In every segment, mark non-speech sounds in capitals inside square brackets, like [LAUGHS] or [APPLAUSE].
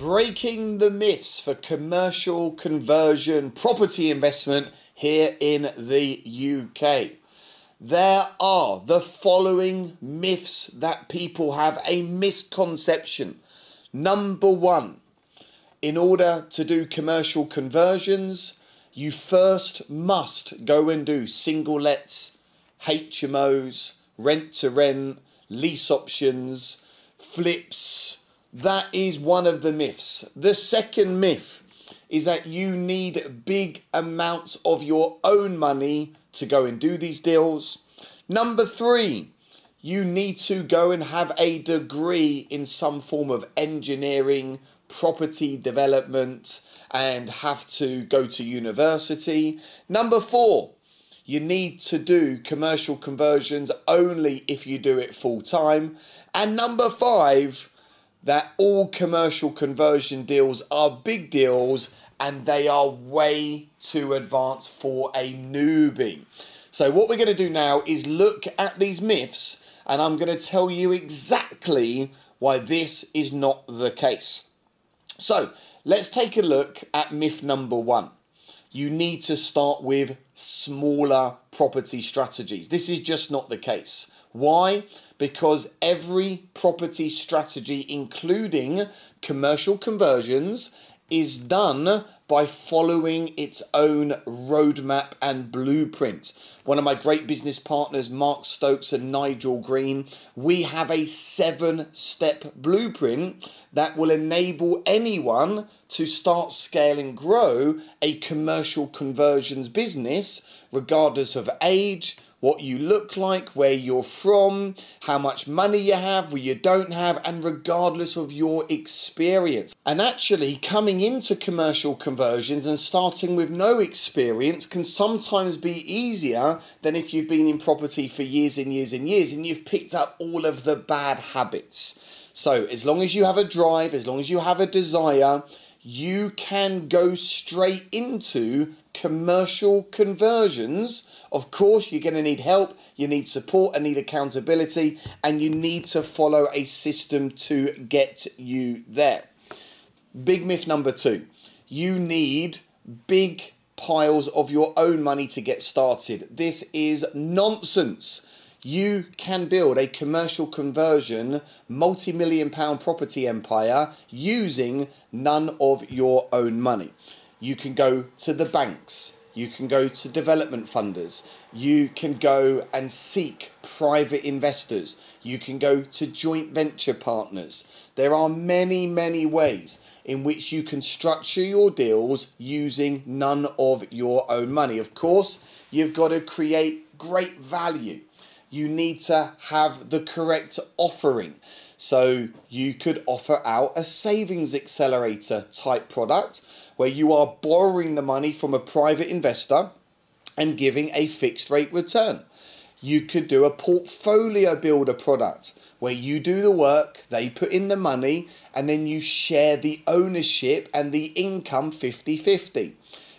Breaking the myths for commercial conversion property investment here in the UK. There are the following myths that people have a misconception. Number one, in order to do commercial conversions, you first must go and do single lets, HMOs, rent to rent, lease options, flips. That is one of the myths. The second myth is that you need big amounts of your own money to go and do these deals. Number three, you need to go and have a degree in some form of engineering, property development, and have to go to university. Number four, you need to do commercial conversions only if you do it full time. And number five, that all commercial conversion deals are big deals and they are way too advanced for a newbie. So, what we're going to do now is look at these myths, and I'm going to tell you exactly why this is not the case. So, let's take a look at myth number one. You need to start with smaller property strategies. This is just not the case. Why? Because every property strategy, including commercial conversions, is done by following its own roadmap and blueprint. One of my great business partners, Mark Stokes and Nigel Green, we have a seven step blueprint that will enable anyone to start, scale, and grow a commercial conversions business, regardless of age, what you look like, where you're from, how much money you have, where you don't have, and regardless of your experience. And actually, coming into commercial conversions and starting with no experience can sometimes be easier than if you've been in property for years and years and years and you've picked up all of the bad habits. So, as long as you have a drive, as long as you have a desire, you can go straight into commercial conversions. Of course, you're going to need help, you need support, and need accountability, and you need to follow a system to get you there. Big myth number two you need big piles of your own money to get started. This is nonsense you can build a commercial conversion multi million pound property empire using none of your own money. You can go to the banks, you can go to development funders, you can go and seek private investors, you can go to joint venture partners. There are many, many ways in which you can structure your deals using none of your own money. Of course, you've got to create great value you need to have the correct offering. So you could offer out a savings accelerator type product where you are borrowing the money from a private investor and giving a fixed rate return. You could do a portfolio builder product where you do the work, they put in the money, and then you share the ownership and the income 50 50.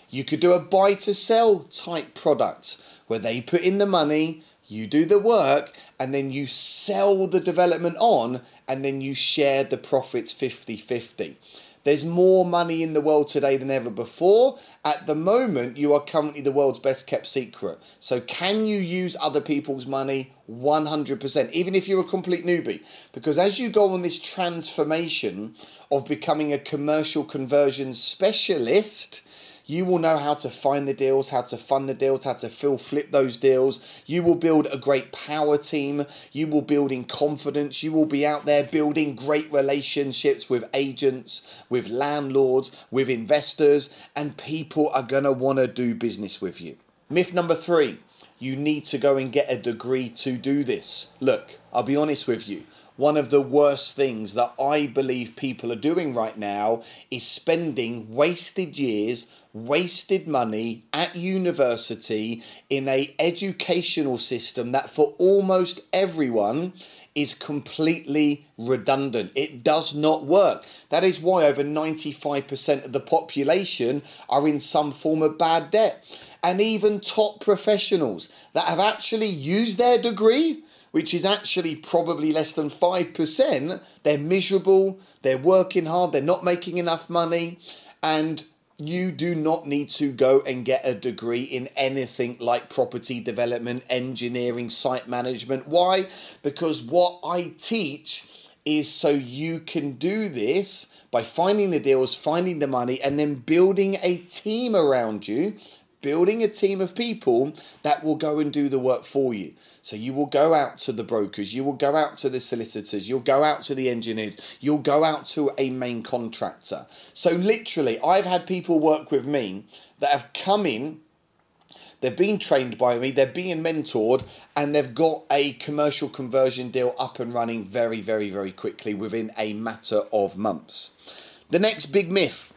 You could do a buy to sell type product where they put in the money, you do the work and then you sell the development on and then you share the profits 50 50. There's more money in the world today than ever before. At the moment, you are currently the world's best kept secret. So, can you use other people's money? 100%, even if you're a complete newbie. Because as you go on this transformation of becoming a commercial conversion specialist, you will know how to find the deals, how to fund the deals, how to fill flip those deals. You will build a great power team. You will build in confidence. You will be out there building great relationships with agents, with landlords, with investors, and people are going to want to do business with you. Myth number three you need to go and get a degree to do this. Look, I'll be honest with you one of the worst things that I believe people are doing right now is spending wasted years, wasted money at university in a educational system that for almost everyone is completely redundant. It does not work. That is why over 95% of the population are in some form of bad debt. And even top professionals that have actually used their degree which is actually probably less than 5%, they're miserable, they're working hard, they're not making enough money, and you do not need to go and get a degree in anything like property development, engineering, site management. Why? Because what I teach is so you can do this by finding the deals, finding the money, and then building a team around you building a team of people that will go and do the work for you. So you will go out to the brokers, you will go out to the solicitors, you'll go out to the engineers, you'll go out to a main contractor. So literally, I've had people work with me that have come in They've been trained by me, they're being mentored, and they've got a commercial conversion deal up and running very, very, very quickly within a matter of months. The next big myth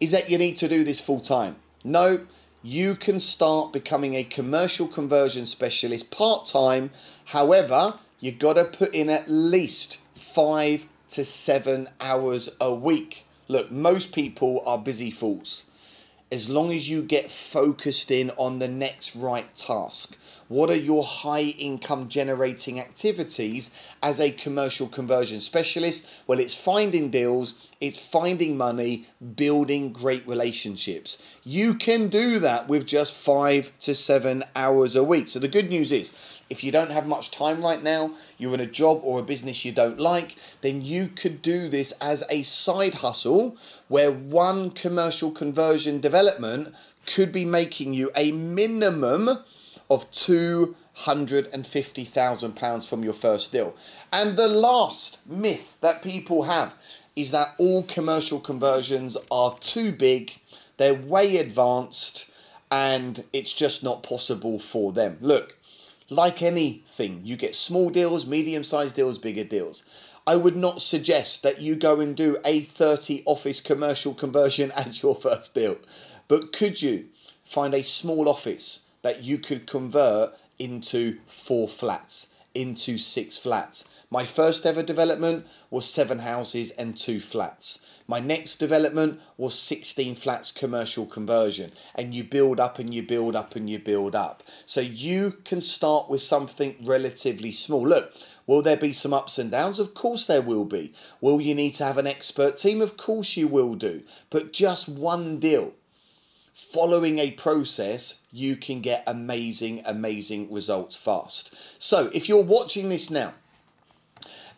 is that you need to do this full time. No, you can start becoming a commercial conversion specialist part time. However, you've got to put in at least five to seven hours a week. Look, most people are busy fools. As long as you get focused in on the next right task, what are your high income generating activities as a commercial conversion specialist? Well, it's finding deals, it's finding money, building great relationships. You can do that with just five to seven hours a week. So the good news is, if you don't have much time right now, you're in a job or a business you don't like, then you could do this as a side hustle where one commercial conversion development could be making you a minimum of £250,000 from your first deal. And the last myth that people have is that all commercial conversions are too big, they're way advanced, and it's just not possible for them. Look, like anything, you get small deals, medium sized deals, bigger deals. I would not suggest that you go and do a 30 office commercial conversion [LAUGHS] as your first deal. But could you find a small office that you could convert into four flats, into six flats. My first ever development was seven houses and two flats. My next development was 16 flats commercial conversion. And you build up and you build up and you build up. So you can start with something relatively small. Look, will there be some ups and downs? Of course there will be. Will you need to have an expert team? Of course you will do. But just one deal following a process, you can get amazing, amazing results fast. So, if you're watching this now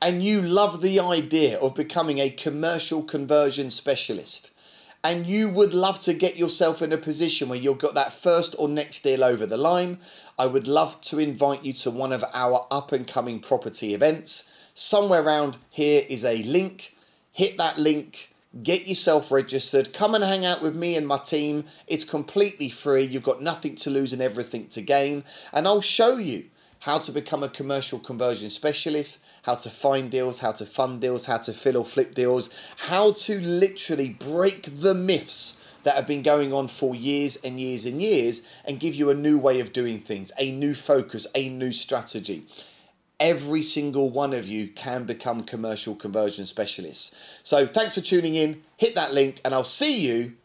and you love the idea of becoming a commercial conversion specialist, and you would love to get yourself in a position where you've got that first or next deal over the line, I would love to invite you to one of our up and coming property events. Somewhere around here is a link. Hit that link Get yourself registered. Come and hang out with me and my team. It's completely free. You've got nothing to lose and everything to gain. And I'll show you how to become a commercial conversion specialist, how to find deals, how to fund deals, how to fill or flip deals, how to literally break the myths that have been going on for years and years and years and give you a new way of doing things, a new focus, a new strategy every single one of you can become commercial conversion specialists. So thanks for tuning in. Hit that link, and I'll see you